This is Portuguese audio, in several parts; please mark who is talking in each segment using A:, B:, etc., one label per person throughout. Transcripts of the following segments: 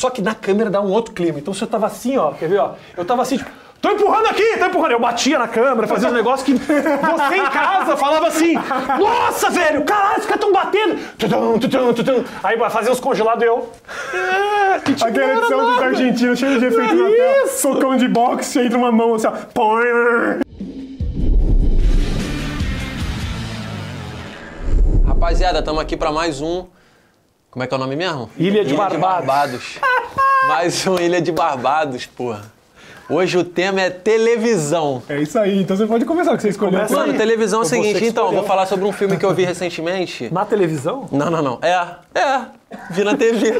A: Só que na câmera dá um outro clima. Então você tava assim, ó, quer ver, ó? Eu tava assim, tipo, tô empurrando aqui, tô empurrando. Eu batia na câmera, fazia um negócio que você em casa falava assim, nossa, velho, caralho, os caras tão batendo. Tutum, tutum, tutum. Aí fazia os congelados e eu... "É, que tipo,
B: Aquela edição dos
A: nada."
B: argentinos cheio de efeito na tela. Socão de boxe, entra uma mão assim, ó. Poing.
C: Rapaziada, estamos aqui para mais um. Como é que é o nome mesmo?
A: Ilha de Barbados.
C: Barbados. Mais um Ilha de Barbados, porra. Hoje o tema é televisão.
B: É isso aí, então você pode começar, que você escolheu.
A: Começa
C: Mano,
A: aí.
C: televisão é o
A: você
C: seguinte, então, vou falar sobre um filme que eu vi recentemente.
A: Na televisão?
C: Não, não, não. É, é. Vi na TV.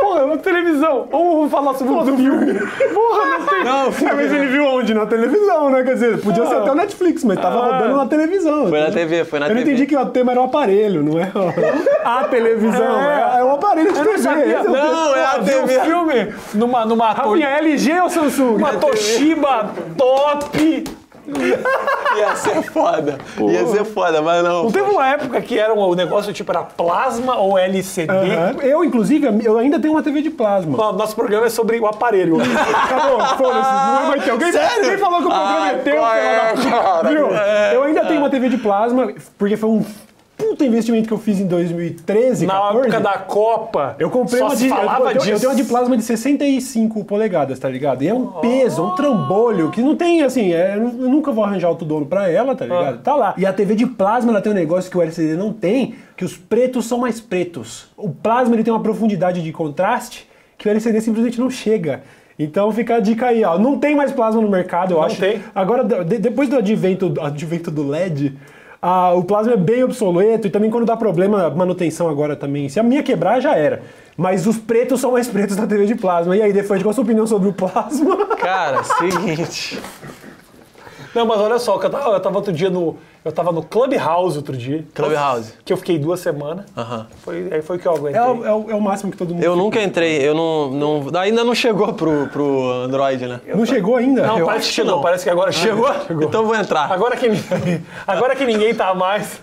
A: Porra, na televisão. Ou vamos falar sobre um filme. Porra, não tem...
C: Não,
B: É, mas ele viu onde? Na televisão, né? Quer dizer, podia ser até o Netflix, mas tava rodando na televisão.
C: Foi na TV, foi na
B: Eu não
C: TV.
B: entendi que o tema era o aparelho, não é a televisão. É, é o aparelho de
A: Eu não
B: TV. esse é o
C: Não, é a
A: Viu um
C: TV.
A: filme numa, numa,
B: Rafinha, é LG ou Samsung?
A: uma Toshiba top.
C: Ia ser foda. Ia ser foda, mas não.
A: Não teve uma época que era um, o negócio tipo era plasma ou LCD?
B: Eu, inclusive, eu ainda tenho uma TV de plasma.
A: Ó, Nosso programa é sobre o aparelho.
B: Acabou, foda-se, não vai ter. Alguém,
C: Sério?
B: quem falou que o programa
C: Ai,
B: é teu,
C: é, cara?
B: Viu? Eu ainda tenho uma TV de plasma, porque foi um puta investimento que eu fiz em 2013,
A: Na
B: 14.
A: época da Copa.
B: Eu comprei uma de. Eu,
A: falava
B: eu,
A: disso.
B: eu tenho uma de plasma de 65 polegadas, tá ligado? E é um peso, um trambolho, que não tem, assim, é, eu nunca vou arranjar outro dono pra ela, tá ligado? Tá lá. E a TV de plasma, ela tem um negócio que o LCD não tem, que os pretos são mais pretos. O plasma, ele tem uma profundidade de contraste que o LCD simplesmente não chega. Então fica a dica aí, ó. Não tem mais plasma no mercado, eu
A: Não
B: acho.
A: tem.
B: Agora, de- depois do advento, advento do LED, ah, o plasma é bem obsoleto e também quando dá problema, manutenção agora também. Se a minha quebrar, já era. Mas os pretos são mais pretos na TV de plasma. E aí, depois, qual a sua opinião sobre o plasma?
C: Cara, seguinte.
A: Não, mas olha só, eu tava, eu tava outro dia no. Eu tava no Clubhouse outro dia.
C: Clubhouse.
A: Que eu fiquei duas semanas.
C: Aham.
A: Foi, aí foi que eu aguentei.
B: É o, é o- é o máximo que todo mundo.
C: Eu nunca entrei, eu não. não ainda não chegou pro, pro Android, né?
B: Não chegou ainda?
A: Não,
C: eu
A: parece
C: acho
A: que
C: que
A: chegou,
C: não.
A: parece que agora
C: Chegou?
A: chegou.
C: Então vou entrar.
A: Agora que, agora que ninguém tá mais.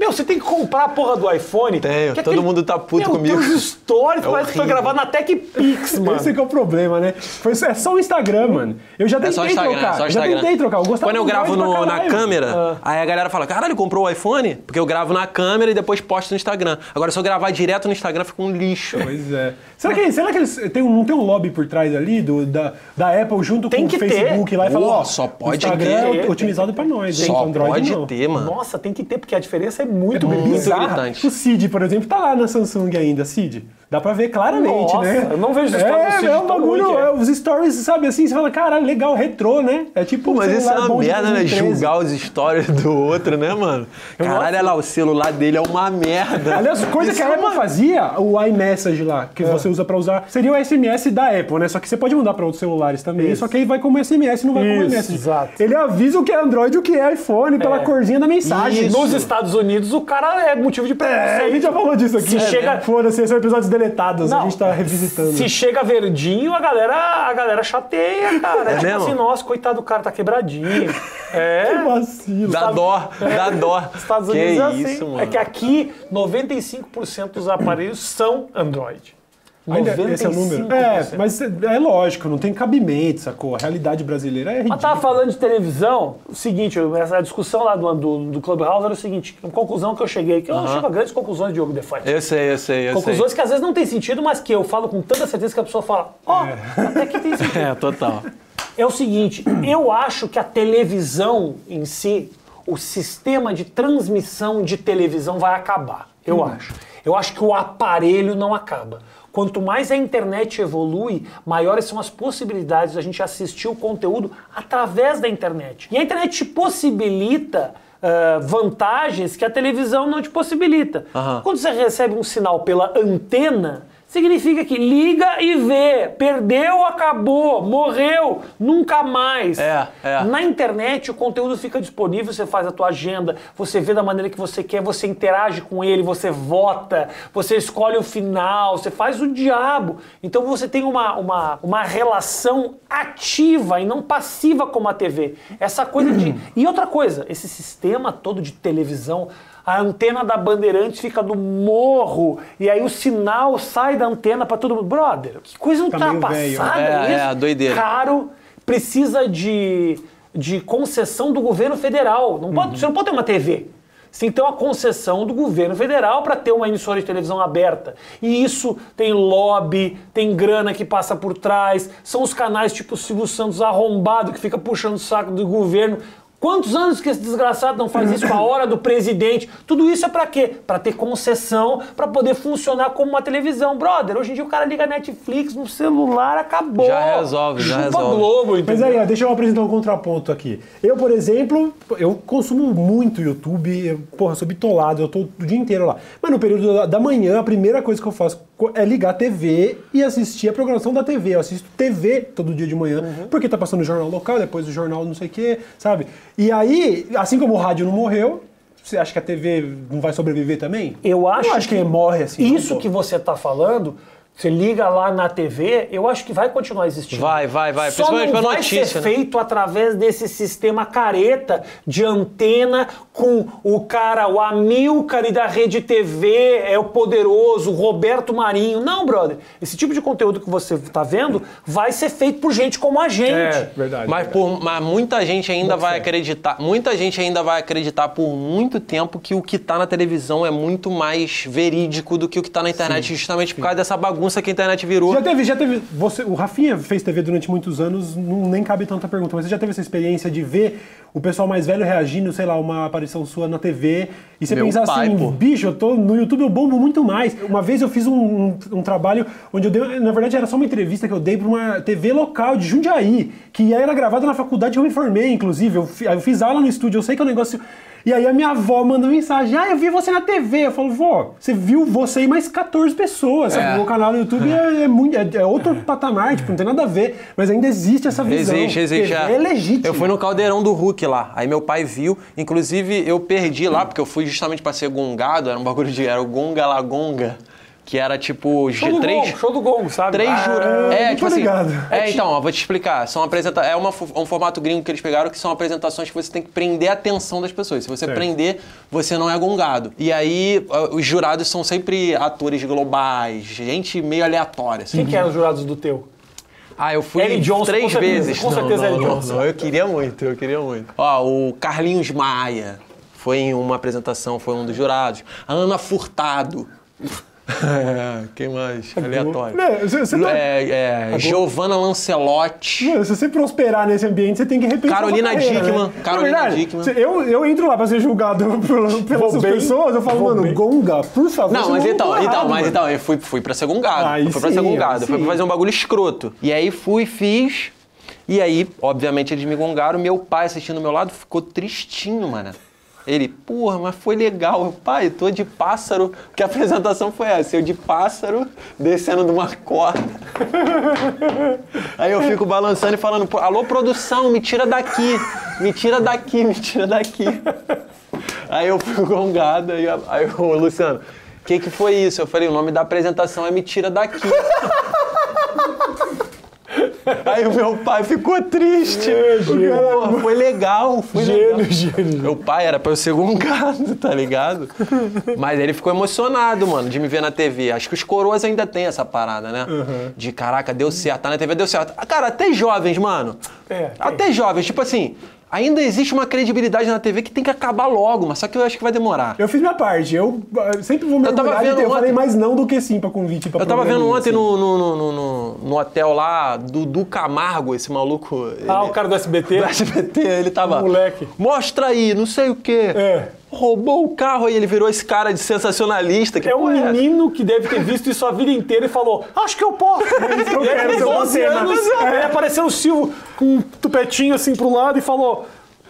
A: Meu, você tem que comprar a porra do iPhone.
C: Tenho,
A: que
C: todo mundo tá puto
A: Meu,
C: comigo.
A: Teus stories
C: É
A: parece que foi
C: horrível.
A: gravado na TechPix, mano.
B: Esse que é o problema, né? Foi, é só o Instagram, mano. Eu já
C: É
B: tentei
C: só Instagram,
B: trocar.
C: é só
B: eu já tentei trocar. Eu gostava
C: Quando eu
B: do
C: gravo no- na câmera, aí a galera fala, caralho, comprou o iPhone? Porque eu gravo na câmera e depois posto no Instagram. Agora, se eu gravar direto no Instagram, fica um lixo.
B: Pois é. Será que, será que eles tem um, não tem um lobby por trás ali do, da, da Apple junto
A: Tem
B: com
A: que
B: o
A: ter.
B: Facebook lá e
C: Porra,
B: ó,
C: só pode
B: o Instagram
C: ter.
B: é otimizado pra nós, hein?
C: Só
B: Android
C: pode
B: não.
C: ter, mano.
A: Nossa, tem que ter, porque a diferença é muito,
C: muito
A: bizarra.
B: O Cid, por exemplo, tá lá na Samsung ainda, Cid. Dá pra ver claramente,
A: Nossa,
B: né?
A: eu não vejo os stories
B: é,
A: do Cid
B: É um bagulho,
A: é.
B: é, os stories, sabe assim, você fala, caralho, legal, retrô, né? É tipo um
C: Mas isso é uma merda, né?
B: 2013.
C: Julgar os stories do outro, né, mano? Caralho, olha lá, o celular dele é uma merda.
B: Aliás, coisa
C: Isso
B: que a
C: é
B: Apple
C: uma-
B: fazia, o iMessage lá, que você usa pra usar, seria o SMS da Apple, né? Só que você pode mandar pra outros celulares também,
A: Isso.
B: só que aí vai como SMS, não vai como
A: Isso,
B: iMessage.
A: exato.
B: Ele avisa o que é Android e o que é iPhone pela
A: É.
B: corzinha da mensagem.
A: Nos Estados Unidos, o cara é motivo de
B: É, a
A: preconceito.
B: gente já falou disso aqui.
A: Se
B: É,
A: chega-
B: né? Foda-se, são episódios deletados, a
A: Não.
B: gente tá revisitando.
A: Se chega verdinho, a galera, a galera chateia, cara. É, tipo
C: mesmo?
A: assim, nossa, coitado do cara, tá quebradinho. É.
B: Vacilo.
C: Dá dó, dá dó.
A: Estados
C: que
A: Unidos é assim.
C: isso, mano.
A: É que aqui 95% dos aparelhos são Android.
B: Ainda, esse é o número? É, mas é, é lógico, não tem cabimento, sacou? A realidade brasileira é ridícula.
A: Mas tava falando de televisão, o seguinte, essa discussão lá do, do, do Clubhouse era o seguinte, uma conclusão que eu cheguei, que eu chego a grandes conclusões, Diogo Defante.
C: Eu sei, eu sei, eu
A: Conclusões que às vezes não tem sentido, mas que eu falo com tanta certeza que a pessoa fala, ó, até que tem sentido.
C: sei. É, total.
A: É o seguinte, eu acho que a televisão em si, o sistema de transmissão de televisão vai acabar. Eu acho. Eu acho que o aparelho não acaba. Quanto mais a internet evolui, maiores são as possibilidades da gente assistir o conteúdo através da internet. E a internet te possibilita ah, vantagens que a televisão não te possibilita.
C: Aham.
A: Quando você recebe um sinal pela antena, significa que liga e vê, perdeu, acabou, morreu, nunca mais.
C: É, é.
A: Na internet o conteúdo fica disponível, você faz a tua agenda, você vê da maneira que você quer, você interage com ele, você vota, você escolhe o final, você faz o diabo. Então você tem uma, uma, uma relação ativa e não passiva como a TV. Essa coisa de. E outra coisa, esse sistema todo de televisão. A antena da Bandeirantes fica no morro e aí o sinal sai da antena pra todo mundo. Brother, que coisa
B: Tá velho,
A: ultrapassada
C: né? É,
A: isso.
C: é, doideira.
A: Caro, precisa de, de concessão do governo federal. Não pode, Você não pode ter uma TV. Você tem que ter uma concessão do governo federal para ter uma emissora de televisão aberta. E isso tem lobby, tem grana que passa por trás, são os canais tipo o Silvio Santos arrombado que fica puxando o saco do governo. Quantos anos que esse desgraçado não faz isso com a hora do presidente? Tudo isso é pra quê? Pra ter concessão, pra poder funcionar como uma televisão. Brother, hoje em dia o cara liga Netflix no celular, acabou.
C: Já resolve, já
A: Chupa
C: resolve.
A: Globo,
B: Mas aí, ó, deixa eu apresentar um contraponto aqui. Eu, por exemplo, eu consumo muito YouTube, eu, porra, sou bitolado, eu tô o dia inteiro lá. Mas no período da, manhã, a primeira coisa que eu faço é ligar a TV e assistir a programação da TV. Eu assisto TV todo dia de manhã,
A: Uhum.
B: porque tá passando o jornal local, depois o jornal não sei o quê, sabe? E aí, assim como o rádio não morreu, você acha que a TV não vai sobreviver também?
A: Eu acho,
B: Eu acho que, morre assim.
A: Isso que você está falando, você liga lá na TV, eu acho que vai continuar existindo.
C: Vai, vai, vai.
A: Só
C: Principalmente
A: não vai
C: notícia,
A: ser
C: né?
A: feito através desse sistema careta de antena com o cara, o Amilcar da Rede TV, é o poderoso, o Roberto Marinho. Não, brother. Esse tipo de conteúdo que você está vendo vai ser feito por gente como a gente.
B: É, verdade.
C: Mas, por, mas muita gente ainda vai acreditar, muita gente ainda vai acreditar por muito tempo que o que tá na televisão é muito mais verídico do que o que tá na internet, justamente por causa dessa bagunça que a internet virou.
B: Já teve, já teve. Você, o Rafinha fez TV durante muitos anos, não, nem cabe tanta pergunta, mas você já teve essa experiência de ver o pessoal mais velho reagindo, sei lá, uma aparição sua na TV, e você
C: Meu
B: pensar
C: pai,
B: assim,
C: pô.
B: bicho, eu tô no YouTube, eu bombo muito mais. Uma vez eu fiz um, um- um trabalho onde eu dei, na verdade era só uma entrevista que eu dei pra uma TV local de Jundiaí, que era gravada na faculdade que eu me formei, inclusive. Eu, eu fiz aula no estúdio, eu sei que é um negócio. E aí a minha avó manda mensagem: Ah, eu vi você na TV. Eu falo, vó, você viu você e mais 14 pessoas. sabe?
C: É.
B: O canal no YouTube é, é muito, é, é outro patamar, tipo, não tem nada a ver. Mas ainda existe essa visão.
C: Existe, existe.
B: TV é legítimo.
C: Eu fui no caldeirão do Hulk lá. Aí meu pai viu. Inclusive, eu perdi lá, porque eu fui justamente pra ser gongado. Era um bagulho de. Era o Gonga La Gonga. Que era tipo.
A: Show do Gongo, show do Gongo, sabe?
C: Três
A: Ah,
C: jurados. É, tipo assim. É, então, ó, vou te explicar. São apresenta é uma, fu- um formato gringo que eles pegaram que são apresentações que você tem que prender a atenção das pessoas. Se você
B: Certo.
C: prender, você não é gongado. E aí, os jurados são sempre atores globais, gente meio aleatória. assim.
A: Quem que eram os jurados do teu?
C: Ah, eu fui
A: Johnson,
C: três
A: certeza,
C: vezes.
A: com certeza
C: não, não,
A: Johnson.
C: não, eu queria muito, eu queria muito. Ó, o Carlinhos Maia foi em uma apresentação, foi um dos jurados. A Ana Furtado. Quem mais? Aleatório.
B: Né, você- você tá-
C: É, é, Giovanna Lancelotti.
B: Mano, se você prosperar nesse ambiente, você tem que repensar
C: Carolina
B: carreira,
C: Dickmann,
B: Né?
C: Carolina
B: verdade, se- Eu, eu entro lá pra ser julgado pelas
A: bem,
B: pessoas, eu falo, mano,
A: bem.
B: Gonga, por favor.
C: Não, mas
B: não
C: então, então,
B: errado,
C: mas
B: mano.
C: então, eu fui, fui pra ser gongado. Eu fui pra
B: sim,
C: ser gongado, fui pra fazer um bagulho escroto. E aí fui, fiz. E aí, obviamente, eles me gongaram. Meu pai assistindo do meu lado ficou tristinho, mano. Ele, porra, mas foi legal. Eu, pai, eu tô de pássaro. Que a apresentação foi essa? Eu de pássaro descendo de uma corda. Aí eu fico balançando e falando, "Pô, alô, produção, me tira daqui. Me tira daqui, me tira daqui. Aí eu fui gongado, aí, aí o Luciano, o que, que foi isso? Eu falei, o nome da apresentação é Me Tira Daqui. aí o meu pai ficou triste. Pô, foi legal, foi legal.
B: Gênio, gênio.
C: Meu pai era pra eu ser gongado, tá ligado? Mas ele ficou emocionado, mano, de me ver na TV. Acho que os coroas ainda têm essa parada, né? De caraca, deu certo, tá na TV, deu certo. Ah, Cara, até jovens, mano.
A: É, tem.
C: até jovens, tipo assim, ainda existe uma credibilidade na TV que tem que acabar logo, mas só que eu acho que vai demorar.
B: Eu fiz minha parte. Eu ah, sempre vou me
C: Eu tava
B: de
C: vendo.
B: Eu
C: ontem-
B: falei mais não do que sim pra convite. Pra
C: Eu tava vendo ontem
B: assim.
C: no, no, no, no- no- hotel lá, Dudu Camargo, esse maluco.
A: Ah,
C: ele-
A: o cara do SBT?
C: do SBT, ele tava.
A: Moleque.
C: Mostra aí, não sei o quê.
B: É.
C: Roubou o carro aí, ele virou esse cara de sensacionalista. Que
A: É um
C: essa?
A: menino que deve ter visto isso a vida inteira e falou: Acho que eu posso.
B: eu
A: e
B: quero ser uma
A: 12
B: cena.
A: anos, aí apareceu o Silvio com um tupetinho assim pro lado e falou.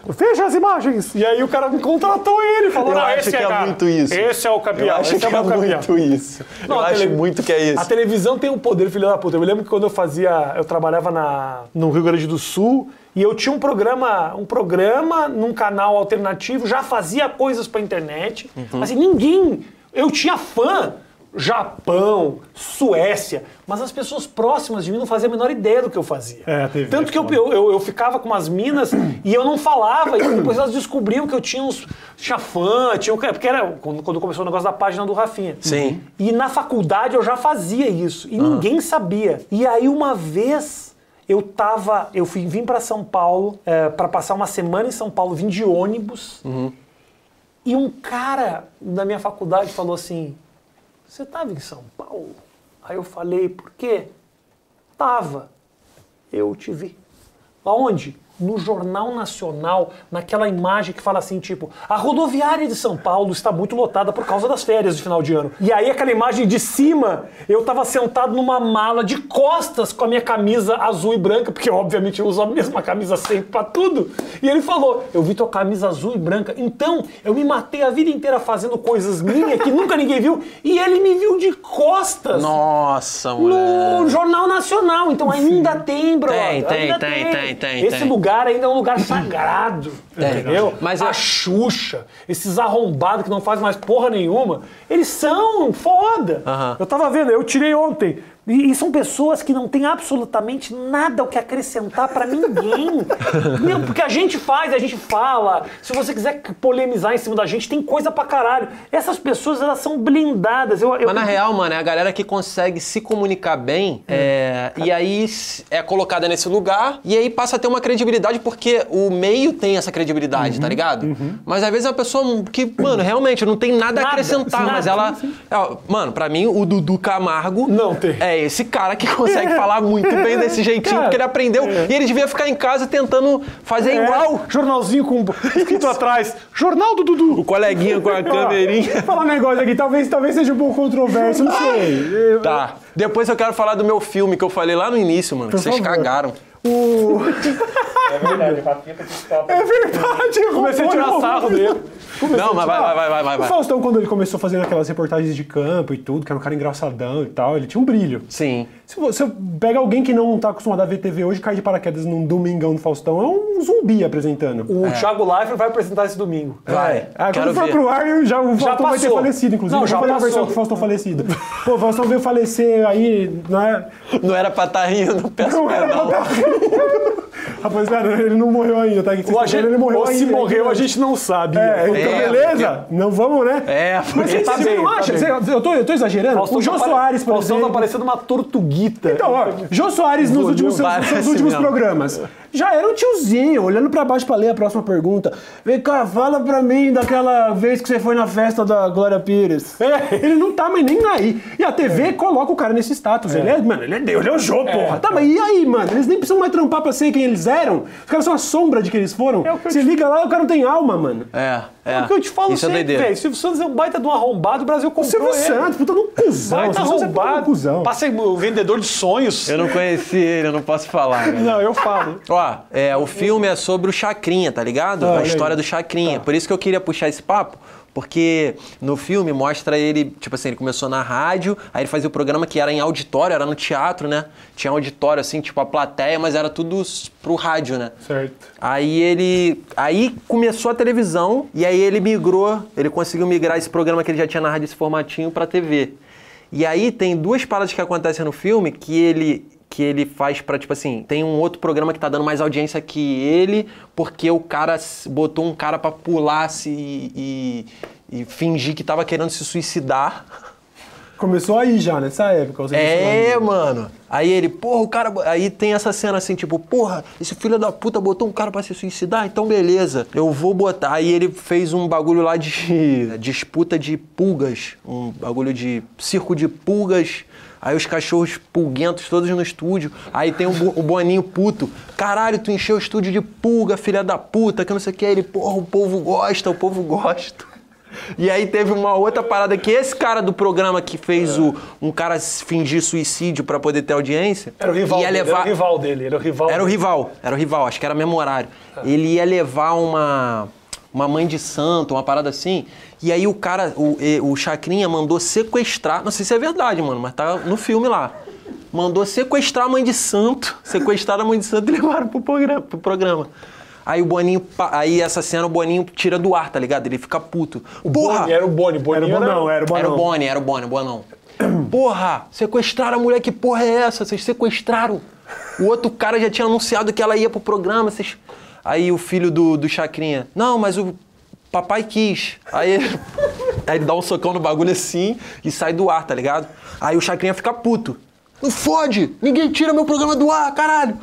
A: Veja as imagens. E aí o cara contratou ele e falou:
C: Eu
A: "Não,
C: acho
A: esse
C: que é
A: cara.
C: muito isso.
A: Esse é o
C: Eu
A: campeão.
C: acho
A: esse
C: que
A: é
C: é muito isso.
A: Não,
C: eu acho
A: tele-
C: muito que é isso.
A: A televisão tem um poder, filho da puta. Eu me lembro que quando eu fazia. Eu trabalhava na, no Rio Grande do Sul e eu tinha um programa, um programa num canal alternativo, já fazia coisas pra internet.
C: Uhum.
A: Assim, ninguém. Eu tinha fã. Japão, Suécia, mas as pessoas próximas de mim não faziam a menor ideia do que eu fazia.
B: É, teve
A: Tanto que eu, eu, eu, ficava com umas minas e eu não falava, e depois elas descobriam que eu tinha uns. Tinha fã, tinha. Porque era quando, quando começou o negócio da página do Rafinha.
C: Sim.
A: E na faculdade eu já fazia isso. E ninguém sabia. E aí uma vez eu tava. Eu fui, vim para São Paulo para passar uma semana em São Paulo, vim de ônibus. E um cara da minha faculdade falou assim: Você estava em São Paulo? Aí eu falei: Por quê? Tava. Eu te vi. Aonde? No Jornal Nacional, naquela imagem que fala assim, tipo, a rodoviária de São Paulo está muito lotada por causa das férias de final de ano. E aí aquela imagem de cima, eu tava sentado numa mala de costas com a minha camisa azul e branca, porque obviamente eu uso a mesma camisa sempre pra tudo. E ele falou, eu vi tua camisa azul e branca. Então, eu me matei a vida inteira fazendo coisas minhas que nunca ninguém viu, e ele me viu de costas.
C: Nossa,
A: No
C: moleque.
A: Jornal Nacional, então ainda tem, brother.
C: Tem, tem, tem, tem, tem,
A: Esse
C: tem.
A: Lugar ainda é um lugar sagrado, entendeu?
C: Mas
A: a
C: é-
A: Xuxa, esses arrombados que não fazem mais porra nenhuma, eles são foda.
C: Aham.
A: Eu tava vendo, eu tirei ontem. E, e são pessoas que não têm absolutamente nada o que acrescentar pra ninguém. Não, porque a gente faz, a gente fala. Se você quiser polemizar em cima da gente, tem coisa pra caralho. Essas pessoas, elas são blindadas. Eu, eu-
C: Mas na real, mano, é a galera que consegue se comunicar bem é, e aí é colocada nesse lugar e aí passa a ter uma credibilidade porque o meio tem essa credibilidade, tá ligado? Mas às vezes é uma pessoa que, mano, realmente não tem nada a
A: Nada,
C: acrescentar,
A: nada.
C: mas ela. é, mano, pra mim, o Dudu Camargo
A: Não tem.
C: é esse cara que consegue falar muito bem desse jeitinho,
A: Cara,
C: porque ele aprendeu e ele devia ficar em casa tentando fazer
A: É,
C: igual.
A: Jornalzinho com escrito atrás. Jornal do Dudu.
C: O coleguinha com a câmerinha.
B: Falar um negócio aqui, talvez, talvez seja um pouco controverso, não sei.
C: Tá. Depois eu quero falar do meu filme que eu falei lá no início, mano. que Vocês
B: favor.
C: cagaram.
B: O...
D: É verdade, o Rafinha tá de top.
B: É verdade, eu
A: Comecei a tirar sarro dele.
C: Não, mas vai, vai, vai, vai, vai,
B: O. Faustão, quando ele começou fazendo aquelas reportagens de campo e tudo, que era um cara engraçadão e tal, ele tinha um brilho.
C: Sim.
B: Se você pega alguém que não tá acostumado a ver TV hoje, cai de paraquedas num domingão do Faustão, é um zumbi apresentando.
A: O Thiago Leifert vai apresentar esse domingo.
C: Vai.
B: Ah,
C: Quero
B: quando for
C: ver.
B: pro ar, eu já, o Faustão vai ter falecido, inclusive.
A: Não,
B: eu
A: já
B: fazer a
A: passou.
B: versão com o Faustão falecido. Pô, o Faustão veio falecer aí, não é?
C: Não era pra estar rindo, peço
B: Não era pra Rapaziada, ele não morreu ainda, tá? Que vocês
A: Ou, a
B: estão
A: gente,
B: vendo, ele morreu
A: ou se
B: ainda.
A: morreu, a gente não sabe.
B: É, então
C: É,
B: beleza? Não vamos, né?
C: É,
B: Mas
C: porque
B: você
A: tá
B: você
A: bem,
B: não
A: tá
B: acha? Você- eu, tô, eu tô exagerando?
A: Faustão
B: o Jô
A: tá
B: Soares, por
A: Faustão
B: exemplo.
A: tá parecendo uma tortuguita.
B: Então, ó, Jô Soares nos últimos, seus, seus
C: Parece
B: últimos
C: mesmo.
B: programas já era um tiozinho, olhando pra baixo pra ler a próxima pergunta. Vem cá, fala pra mim daquela vez que você foi na festa da Glória Pires. É, ele não tá mais nem aí. E a TV coloca o cara nesse status. Ele é, mano, ele é Deus, ele é o Jô, porra. Tá, mas e aí, mano? Eles nem precisam mais trampar pra ser quem eles eram. Os caras são a sombra de quem eles foram.
A: É o
B: Você
A: te-
B: liga lá, o cara não tem alma, mano.
C: É, é.
A: É o que eu te falo
C: Isso é
A: sempre, velho. Silvio Santos é um baita de um arrombado, o Brasil comprou
B: Silvio
A: ele.
B: Santos, puta num cuzão.
A: Baita
B: Silvio Santos é
A: arrombado.
B: cuzão.
A: Passa aí, o vendedor de sonhos.
C: Eu não conheci ele, eu não posso falar. né?
A: Não, eu falo.
C: Ó, é, o filme é sobre o Chacrinha, tá ligado?
B: Ah,
C: a história do Chacrinha. Por isso que eu queria puxar esse papo. Porque no filme mostra ele, tipo assim, ele começou na rádio, aí ele fazia o programa que era em auditório, era no teatro, né? Tinha auditório, assim, tipo a plateia, mas era tudo pro rádio, né?
B: Certo.
C: Aí ele. Aí começou a televisão e aí ele migrou, ele conseguiu migrar esse programa que ele já tinha na rádio, esse formatinho, pra TV. E aí tem duas paradas que acontecem no filme que ele. Que ele faz pra, tipo assim, tem um outro programa que tá dando mais audiência que ele, porque o cara botou um cara pra pular se e, e fingir que tava querendo se suicidar.
B: Começou aí já, nessa época.
C: É, mano. Aí ele, porra, o cara. Aí tem essa cena assim, tipo, porra, esse filho da puta botou um cara pra se suicidar, então beleza, eu vou botar. Aí ele fez um bagulho lá de disputa de pulgas, um bagulho de circo de pulgas. Aí os cachorros pulguentos todos no estúdio. Aí tem o, Bo- o Boninho puto. Caralho, tu encheu o estúdio de pulga, filha da puta, que não sei o que. Aí ele, porra, o povo gosta, o povo gosta. E aí teve uma outra parada que esse cara do programa que fez o, um cara fingir suicídio pra poder ter audiência.
A: Era o rival, dele,
C: levar,
A: era o rival dele. Era o rival.
C: Era o rival, era o rival, acho que era mesmo horário. Ele ia levar uma, uma mãe de santo, uma parada assim. E aí o cara, o, o Chacrinha mandou sequestrar, não sei se é verdade, mano, mas tá no filme lá. Mandou sequestrar a mãe de santo, sequestrar a mãe de santo e levaram pro programa. Pro programa. Aí o Boninho, aí essa cena o Boninho tira do ar, tá ligado? Ele fica puto. Porra!
A: Boni, era o Boni. Boni
B: Era o Bonão, era o Bonão.
C: Era o Boni, era o Boni, o Bonão. Porra, sequestraram a mulher, que porra é essa? Vocês sequestraram. O outro cara já tinha anunciado que ela ia pro programa. Vocês... Aí o filho do, do Chacrinha, não, mas o papai quis. Aí ele, aí ele dá um socão no bagulho assim e sai do ar, tá ligado? Aí o Chacrinha fica puto. Não fode! Ninguém tira meu programa do ar, caralho!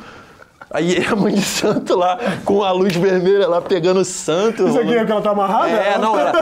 C: Aí a mãe de santo lá, com a luz vermelha lá, pegando o santo.
B: Isso aqui é que ela tá amarrada?
C: É,
B: ela,
C: não, era-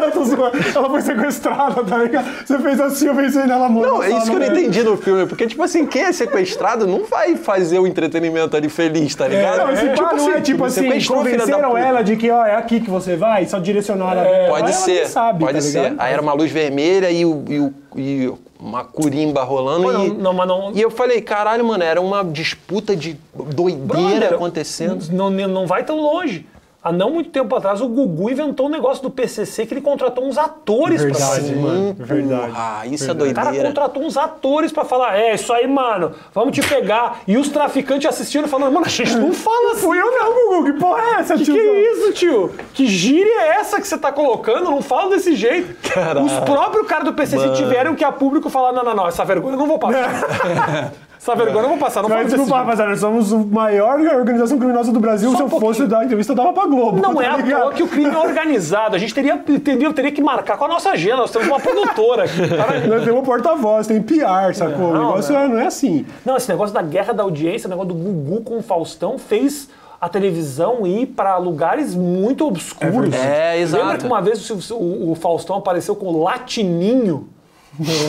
B: ela foi sequestrada, tá ligado? Você fez assim, eu pensei nela morta.
C: Não, é isso que eu não entendi no filme, porque, tipo assim, quem é sequestrado não vai fazer o entretenimento ali feliz, tá ligado?
B: Não, esse é tipo assim,
C: sequestrou, filha da
B: convenceram ela de que, ó, é aqui que você vai, só direcionaram ela.
C: Pode
B: ela
C: ser,
B: sabe,
C: pode
B: tá
C: ser. Aí era uma luz vermelha e, o, e, o- e uma curimba rolando
A: Pô,
C: e...
A: não, não, não-
C: E eu falei, caralho, mano, era uma disputa de doideira
A: Brother,
C: acontecendo.
A: Não, não vai tão longe. Há não muito tempo atrás, o Gugu inventou um negócio do PCC que ele contratou uns atores pra
B: Verdade,
A: fazer.
B: mano. Verdade.
C: Ah, isso é
A: O cara
C: doideira.
A: contratou uns atores pra falar, é, isso aí, mano, vamos te pegar. E os traficantes assistindo falando, mano, a gente não fala assim.
B: Fui eu não, Gugu, que porra é essa,
A: Que
B: tio?
A: que é isso, tio? Que gíria é essa que você tá colocando? Não fala desse jeito. Os próprios caras do PCC tiveram que a público falar, não, não, não, essa vergonha eu não vou passar. essa vergonha eu não vou passar, não
B: Mas
A: desse
B: desculpa, rapaziada, nós somos a maior organização criminosa do Brasil.
A: Só
B: Se
A: um
B: eu fosse
A: pouquinho.
B: dar entrevista, eu dava pra Globo.
A: Não
B: tá
A: é à
B: ligado?
A: toa que o crime é organizado. A gente teria, entendeu? teria que marcar com a nossa agenda. Nós temos uma produtora aqui. Cara,
B: Nós temos um porta-voz, tem PR, sacou? o
A: Não,
B: negócio
A: não.
B: é- não é assim.
A: Não, esse negócio da guerra da audiência, o negócio do Gugu com o Faustão fez a televisão ir para lugares muito obscuros.
C: É, exato.
A: Lembra que uma vez o, o- o Faustão apareceu com o Latininho?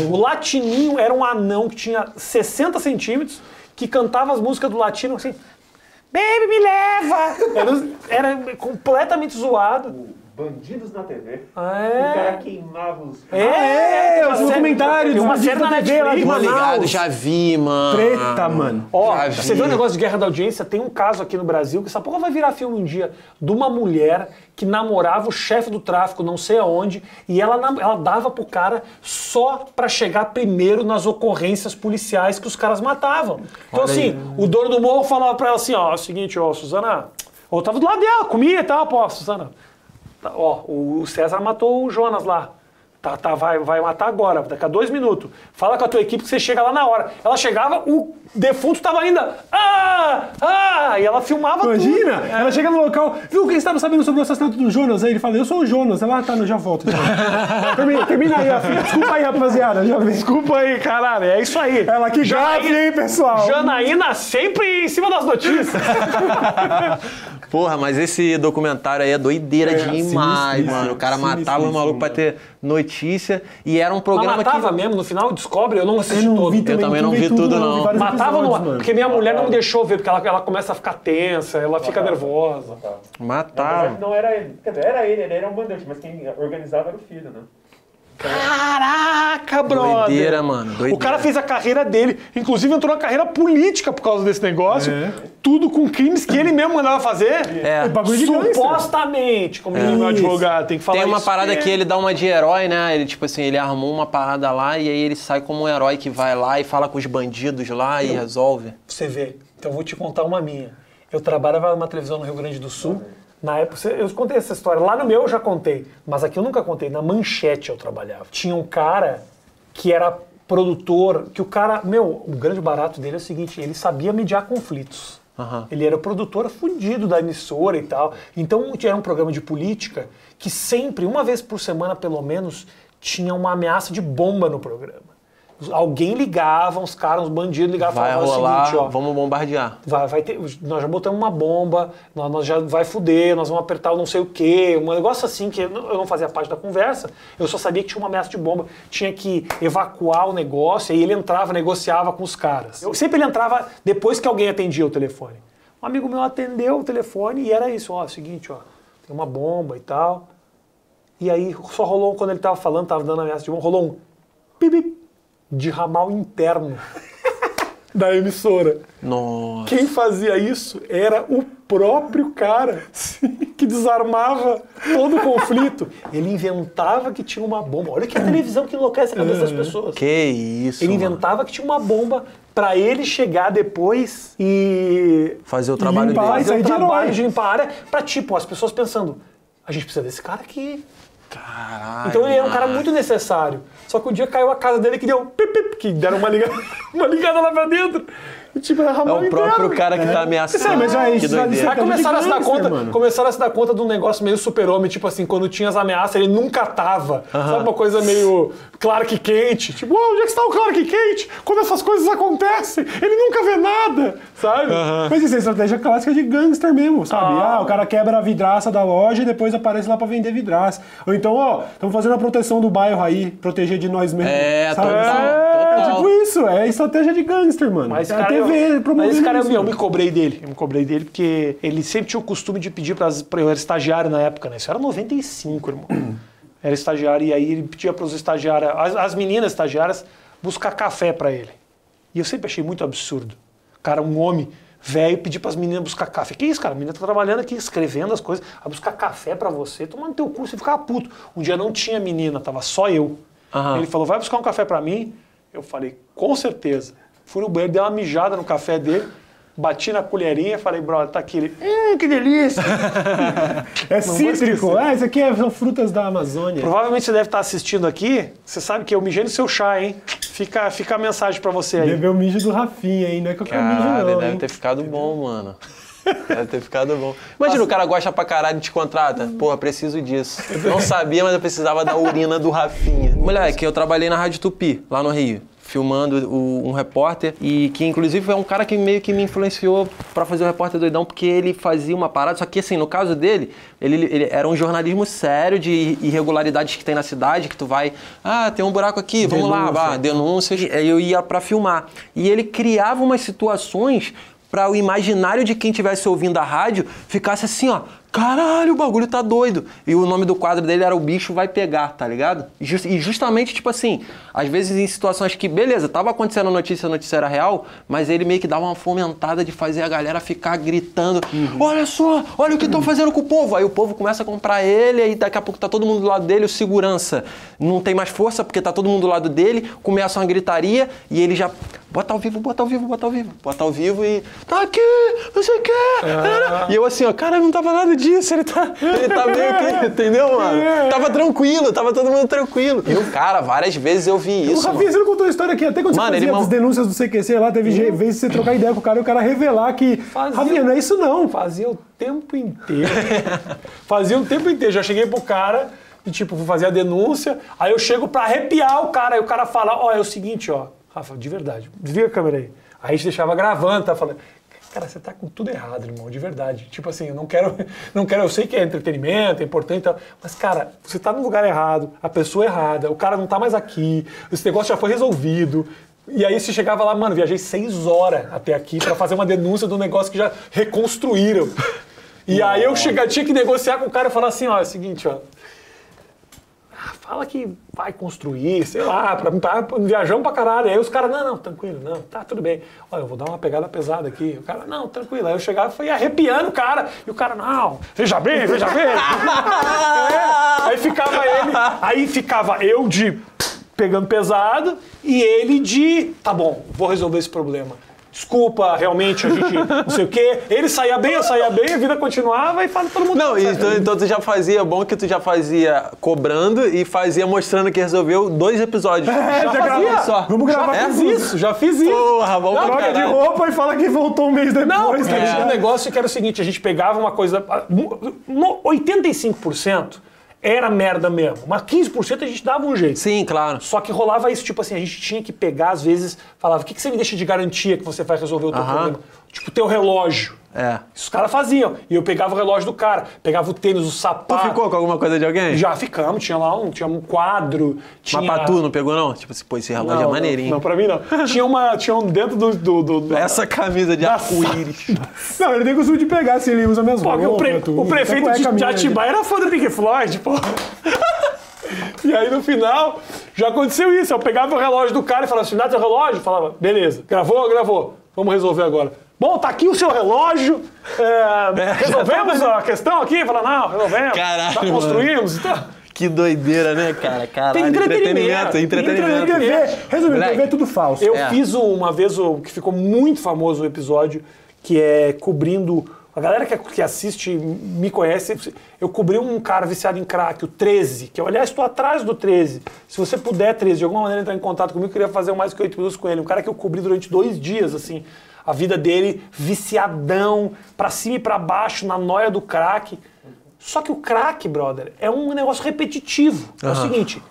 A: O Latininho era um anão que tinha 60 centímetros, que cantava as músicas do Latino assim. Baby, me leva! Era, era completamente zoado.
D: Bandidos na TV.
A: É.
D: O cara queimava os.
A: É,
B: É, os documentários,
A: Tem uma
B: dos
A: na
B: bandidos da TV lá de Manaus.
C: ligado, já vi, mano.
B: Treta, mano.
A: Ó,
C: Já
A: você
C: vi.
A: vê o negócio de guerra da audiência? Tem um caso aqui no Brasil que essa porra vai virar filme um dia de uma mulher que namorava o chefe do tráfico, não sei aonde, e ela, ela dava pro cara só pra chegar primeiro nas ocorrências policiais que os caras matavam. Então,
C: Olha
A: assim,
C: aí.
A: o dono do morro falava pra ela assim: ó, é o seguinte, ó, Suzana. Ou tava do lado dela, comia e tal, pô, Suzana. Tá, ó, o César matou o Jonas lá. Tá, tá, vai, vai matar agora, daqui a dois minutos. Fala com a tua equipe que você chega lá na hora. Ela chegava, o defunto tava ainda. Ah! Ah! E ela filmava
B: Imagina,
A: tudo.
B: ela chega no local, viu o que você estava sabendo sobre o assassinato do Jonas? Aí ele fala, eu sou o Jonas. Ela, ah, tá, eu já volto. então." termina, termina aí, Rafinha. desculpa aí, rapaziada, já vem.
A: Desculpa aí, caralho, é isso aí.
B: Ela que gafe, hein, pessoal?
A: Janaína sempre em cima das notícias.
C: Porra, mas esse documentário aí é doideira demais,
B: sinistríssimo,
C: mano. O cara matava o maluco pra ter notícia. E era um
A: Mas
C: programa
A: matava
C: que.
A: mesmo, no final descobre, eu não assisti
B: Eu não
A: todo.
B: também,
C: também
B: não
C: não vi tudo, não.
A: Matava no,
B: mano.
A: porque minha mulher não me deixou ver, porque ela, ela começa a ficar tensa, ela fica nervosa.
D: Na
C: Matava.
D: verdade, não era ele. Quer dizer, era ele, ele era um mandante, mas quem organizava era o filho, né?
A: Caraca, brother!
C: Doideira, mano, doideira.
A: O cara fez a carreira dele, inclusive entrou na carreira política por causa desse negócio.
B: É.
A: Tudo com crimes que ele mesmo mandava fazer.
C: É.
B: É bagulho de gangster.
A: Supostamente, como diz meu advogado, tem que falar
C: Tem uma
A: isso
C: parada
A: mesmo.
C: que ele dá uma de herói, né? Ele, tipo assim, ele armou uma parada lá e aí ele sai como um herói que vai lá e fala com os bandidos lá e resolve.
A: Você vê. Então eu vou te contar uma minha. Eu trabalhava numa televisão no Rio Grande do Sul. Na época, eu contei essa história. Lá no meu eu já contei, mas aqui eu nunca contei. Na Manchete eu trabalhava. Tinha um cara que era produtor, que o cara, meu, o grande barato dele é o seguinte, ele sabia mediar conflitos.
C: Aham.
A: Ele era produtor fudido da emissora e tal. Então era um programa de política que sempre, uma vez por semana pelo menos, tinha uma ameaça de bomba no programa. Alguém ligava, uns caras, uns bandidos ligavam e
C: Vai
A: falavam o
C: rolar,
A: seguinte, ó,
C: vamos bombardear.
A: Vai, vai ter, nós já botamos uma bomba, nós, nós já vai fuder, nós vamos apertar o não sei o quê, um negócio assim que eu não fazia parte da conversa, eu só sabia que tinha uma ameaça de bomba, tinha que evacuar o negócio, aí ele entrava, negociava com os caras. Eu, sempre ele entrava depois que alguém atendia o telefone. Um amigo meu atendeu o telefone e era isso, ó, o seguinte, ó, tem uma bomba e tal. E aí só rolou, quando ele tava falando, tava dando ameaça de bomba, rolou um de ramal interno da emissora.
C: Nossa.
A: Quem fazia isso era o próprio cara que desarmava todo o conflito. Ele inventava que tinha uma bomba. Olha que a televisão que enlouquece a cabeça das pessoas.
C: Que isso.
A: Ele
C: mano.
A: inventava que tinha uma bomba pra ele chegar depois e
C: Fazer o trabalho
B: limpar
C: dele.
A: fazer
B: de
A: trabalho de limpar a área pra tipo as pessoas pensando, a gente precisa desse cara aqui.
C: Caralho.
A: Então ele era um cara muito necessário. Só que um dia caiu a casa dele que deu pip, pip, que deram uma ligada, uma ligada lá pra dentro. Tipo,
C: É o próprio
A: inteiro.
C: cara que tá ameaçando.
B: É, mas é isso,
A: Aí começaram a se dar
B: gangster,
A: conta,
B: mano.
A: começaram a se dar conta de um negócio meio super-homem, tipo assim, quando tinha as ameaças, ele nunca tava. Sabe uma coisa meio Clark Kent? Tipo, "Ah, onde é que está o Clark Kent? Quando essas coisas acontecem, ele nunca vê nada, sabe?
B: Mas isso é estratégia clássica de gangster mesmo, sabe?
A: Ah.
B: Ah, o cara quebra a vidraça da loja e depois aparece lá pra vender vidraça. Ou então, ó, estamos fazendo a proteção do bairro aí, proteger de nós mesmos.
C: É,
B: sabe?
C: total,
B: É, tipo isso, é estratégia de gangster, mano.
A: Mas,
B: é a TV
A: eu, mas esse cara,
B: isso,
A: eu, me cobrei dele. Eu me cobrei dele porque ele sempre tinha o costume de pedir para eu era estagiário na época, né? Isso era 95, irmão. Era estagiário e aí ele pedia para os estagiários, as, as meninas estagiárias, buscar café para ele. E eu sempre achei muito absurdo. Cara, um homem velho pedir para as meninas buscar café. Que isso, cara? A menina tá trabalhando aqui, escrevendo as coisas, a buscar café para você, tomando teu curso e ficava puto. Um dia não tinha menina, tava só eu.
C: Aham.
A: Ele falou, vai buscar um café para mim? Eu falei, com certeza. Fui no banheiro, dei uma mijada no café dele, bati na colherinha, falei, brother, tá aqui. Ele, hum, que delícia.
B: É cítrico. Ah, isso aqui é- são frutas da Amazônia.
A: Provavelmente você deve estar assistindo aqui, você sabe que eu mijei no seu chá, hein? Fica, fica a mensagem para você aí.
B: Bebeu o mijo do Rafinha, hein? Não é qualquer mijo,
C: Caralho,
B: não.
C: deve
B: hein?
C: ter ficado bom, mano. Deve ter ficado bom. Imagina, o cara gosta pra caralho e te contrata. Porra, preciso disso. Não sabia, mas eu precisava da urina do Rafinha. Moleque, eu trabalhei na Rádio Tupi, lá no Rio. Filmando o- um repórter e que inclusive é um cara que meio que me influenciou pra fazer o repórter doidão, porque ele fazia uma parada, só que assim, no caso dele, ele, ele era um jornalismo sério de irregularidades que tem na cidade, que tu vai, ah, tem um buraco aqui, vamos lá,
B: Denúncia.
C: vá, denúncias. E aí eu ia pra filmar. E ele criava umas situações para o imaginário de quem estivesse ouvindo a rádio ficasse assim, ó. Caralho, o bagulho tá doido. E o nome do quadro dele era O Bicho Vai Pegar, tá ligado? E, jus- justamente, tipo assim, às vezes em situações que, beleza, tava acontecendo a notícia, a notícia era real, mas ele meio que dava uma fomentada de fazer a galera ficar gritando: Olha só, olha o que estão fazendo com o povo. Aí o povo começa a comprar ele, aí daqui a pouco tá todo mundo do lado dele, o segurança não tem mais força porque tá todo mundo do lado dele, começa uma gritaria e ele já. Bota ao vivo, bota ao vivo, bota ao vivo. Bota ao vivo e. Tá aqui, não sei o quê. E eu assim, ó, cara, não tava nada disso. Ele tá, ele tá meio que. Entendeu, mano? Tava tranquilo, tava todo mundo tranquilo. E o cara, várias vezes eu vi
B: O
C: isso.
B: Rafinha,
C: mano.
B: você não contou a história aqui? Até quando
C: Mano,
B: você fazia
C: mal-
B: as denúncias do CQC lá, teve je- vezes você trocar ideia com o cara e o cara revelar que.
A: Fazia-
B: Rafinha, não é isso não.
A: Fazia o tempo inteiro. Fazia o tempo inteiro. Já cheguei pro cara e, tipo, vou fazer a denúncia. Aí eu chego pra arrepiar o cara. Aí o cara fala: Ó, é o seguinte, ó. Rafa, de verdade, desliga a câmera aí. Aí a gente deixava gravando, tá falando. Cara, você tá com tudo errado, irmão, de verdade. Tipo assim, eu não quero, não quero, eu sei que é entretenimento, é importante mas cara, você tá no lugar errado, a pessoa errada, o cara não tá mais aqui, esse negócio já foi resolvido. E aí você chegava lá, mano, viajei seis horas até aqui pra fazer uma denúncia do negócio que já reconstruíram. E aí eu chega, tinha que negociar com o cara e falar assim, ó, é o seguinte, ó. Ah, Fala que vai construir, sei lá, pra, pra, pra- viajamos pra caralho. Aí os caras, não, não, tranquilo, não, tá tudo bem. Olha, eu vou dar uma pegada pesada aqui. O cara, não, tranquilo. Aí eu chegava e fui arrepiando o cara. E o cara, não, veja bem, veja bem. É, Aí ficava ele, aí ficava eu de pegando pesado e ele de, tá bom, vou resolver esse problema. Desculpa, realmente a gente não sei o quê. Ele saía bem, eu saía bem, a vida continuava e fala todo mundo.
C: Não,
A: tá
C: então, então tu já fazia, bom que tu já fazia cobrando e fazia mostrando que resolveu dois episódios.
B: É, já
A: fazia.
B: gravou
C: só.
B: Vamos gravar
A: já
B: com
A: fiz
B: tudo.
A: isso, já fiz isso.
C: Porra, vamos
B: Troca de
C: caralho.
B: roupa e fala que voltou um mês depois.
A: Não, porque
B: tá
A: tinha um negócio que era o seguinte, a gente pegava uma coisa... no 85% era merda mesmo, mas 15% a gente dava um jeito.
C: Sim, claro.
A: Só que rolava isso, tipo assim, a gente tinha que pegar, às vezes, falava, o que, que você me deixa de garantia que você vai resolver o teu
C: Aham.
A: problema? Tipo, teu relógio.
C: É.
A: Isso os caras faziam. E eu pegava o relógio do cara, pegava o tênis, o
C: Tu
A: sapato.
C: ficou com alguma coisa de alguém?
A: Já ficamos, tinha lá um, tinha um quadro. Tinha...
C: Mas pra tu não pegou, não? Tipo assim, pô, esse relógio é maneirinho.
A: Não, não, pra mim não. tinha, uma, tinha um dentro do... do, do- do-
C: Essa camisa de arco-íris.
B: Não, ele tem costume de pegar, assim, ele usa minhas
A: Pô,
B: roupas.
A: o, pre-
B: tudo.
A: o prefeito de, de Atibaia era fã do Pink Floyd, pô. E aí no final, já aconteceu isso. Eu pegava o relógio do cara e falava assim: dá teu relógio? Falava, beleza. Gravou? Gravou. Vamos resolver agora. Bom, tá aqui o seu relógio. É, resolvemos a questão aqui? Fala, não, resolvemos.
C: Caralho,
A: Já construímos. Então,
C: Que doideira, né, cara? Caralho,
A: Tem entretenimento,
C: entretenimento. entretenimento.
B: TV, resumindo,
C: Moleque.
B: TV é tudo falso.
A: eu
C: É.
A: fiz uma vez o que ficou muito famoso o episódio, que é cobrindo A galera que, que assiste me conhece. Eu cobri um cara viciado em crack, o 13, que eu, aliás, estou atrás do 13. Se você puder, 13, de alguma maneira entrar em contato comigo, eu queria fazer mais que 8 minutos com ele. Um cara que eu cobri durante dois dias, assim. A vida dele viciadão, pra cima e pra baixo, na noia do crack. Só que o crack, brother, é um negócio repetitivo. É o seguinte: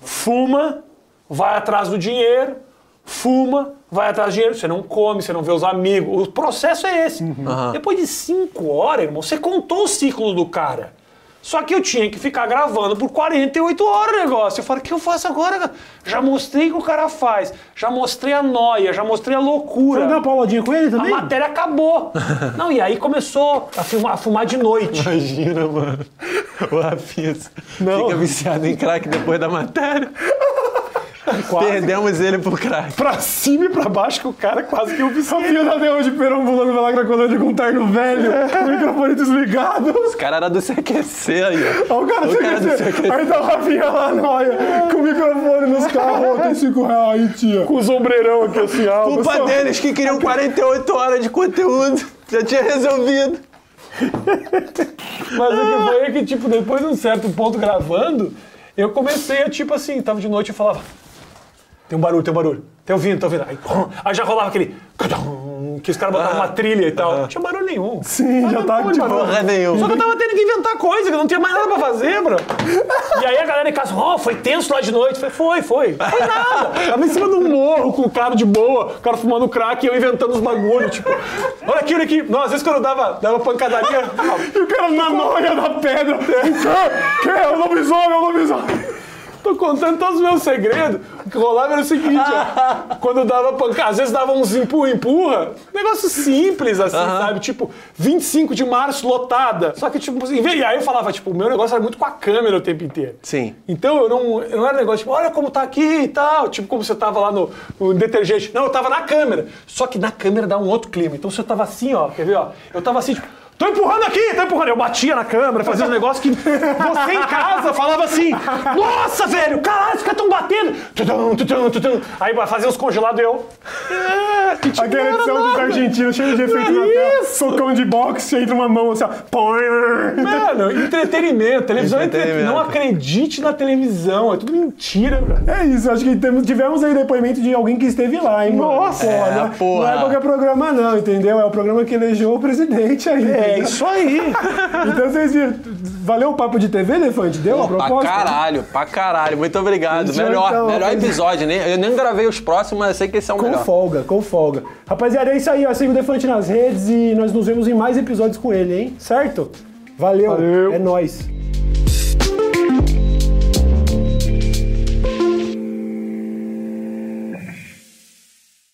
A: fuma, vai atrás do dinheiro, fuma, vai atrás do dinheiro, você não come, você não vê os amigos. O processo é esse. Depois de cinco horas, irmão, você contou o ciclo do cara. Só que eu tinha que ficar gravando por 48 horas o negócio. Eu falei, o que eu faço agora? cara? Já mostrei o que o cara faz, já mostrei a noia, já mostrei a loucura.
B: Você deu uma pauladinha com ele
A: A
B: também?
A: matéria acabou. Não, e aí começou a fumar, a fumar de noite.
C: Imagina, mano. O Rafinha fica viciado em crack depois da matéria. Perdemos ele pro crack.
A: pra cima e pra baixo que o cara quase que
B: filha da Deu de perambulando pela Cracolândia com um terno velho, o microfone desligado.
C: Os caras eram do CQC aí, ó.
B: Olha o cara,
C: O cara do
B: CQC. Aí tá o Rafinha lá, noia, com o microfone nos carros, ó, tem cinco reais, tia.
A: com o sombreirão aqui assim, ah,
C: Culpa
A: pessoal-
C: deles que queriam 48 horas de conteúdo. Já tinha resolvido.
A: Mas o que foi é que, tipo, depois de um certo ponto gravando, eu comecei a, tipo assim, tava de noite e falava. Tem um barulho, tem um barulho. Tem ouvindo, tá ouvindo. Aí, aí já rolava aquele. Que os caras botavam uma trilha e tal. Não tinha barulho nenhum.
B: Sim, já tá
A: de
B: de
A: barulho.
C: Porra nenhuma.
A: Só que eu tava tendo que inventar coisa, que eu não tinha mais nada pra fazer, bro. E aí a galera em casa, ó, foi tenso lá de noite. Eu Falei, foi, foi. Foi nada. Tava em cima de um morro com o cara de boa, o cara fumando crack e eu inventando os bagulhos, tipo, olha aqui, olha aqui. Não, às vezes quando eu dava, dava pancadaria.
B: E o cara na noia da pedra. Que? Que? É o lobisomem, é o lobisomem.
A: Tô contando todos os meus segredos. O que rolava era o seguinte, ó. Quando dava pancada, às vezes dava uns empurra, empurra. Negócio simples, assim, sabe? Tipo, 25 de março, lotada. Só que, tipo, assim, e aí eu falava, tipo, o meu negócio era muito com a câmera o tempo inteiro.
C: Sim.
A: Então eu não, eu não era negócio, tipo, olha como tá aqui e tal. Tipo, como você tava lá no, no detergente. Não, eu tava na câmera. Só que na câmera dá um outro clima. Então se eu tava assim, ó, quer ver, ó? Eu tava assim, tipo. Tô empurrando aqui, tô empurrando. Eu batia na câmera, fazia um negócio que você em casa falava assim: Nossa, velho, caralho, os caras tão batendo. Aí fazer os congelados e eu. É, que tipo,
B: Aquela edição dos
A: nada.
B: argentinos, cheio de efeito na
A: Isso.
B: tela. Socão de boxe, entra uma mão assim, ó.
A: Mano, entretenimento. Televisão é entretenimento. Não acredite na televisão. É tudo mentira.
B: É isso, acho que temos- tivemos aí depoimento de alguém que esteve lá, hein?
A: Nossa.
B: Pô,
C: É,
B: não, é-
C: porra.
B: não é qualquer programa, não, entendeu? É o programa que elegeu o presidente aí.
A: É isso aí.
B: Então vocês viram. Valeu o papo de TV, Elefante? Deu a
C: Pra
B: proposta?
C: caralho, pra caralho. Muito obrigado.
B: Isso,
C: melhor,
B: então,
C: melhor episódio, né? Eu nem gravei os próximos, mas eu sei que esse é o
B: Com
C: melhor.
B: folga, com folga. Rapaziada, é isso aí, ó. Siga o Defante nas redes e nós nos vemos em mais episódios com ele, hein? Certo? Valeu.
A: Valeu.
B: É nóis.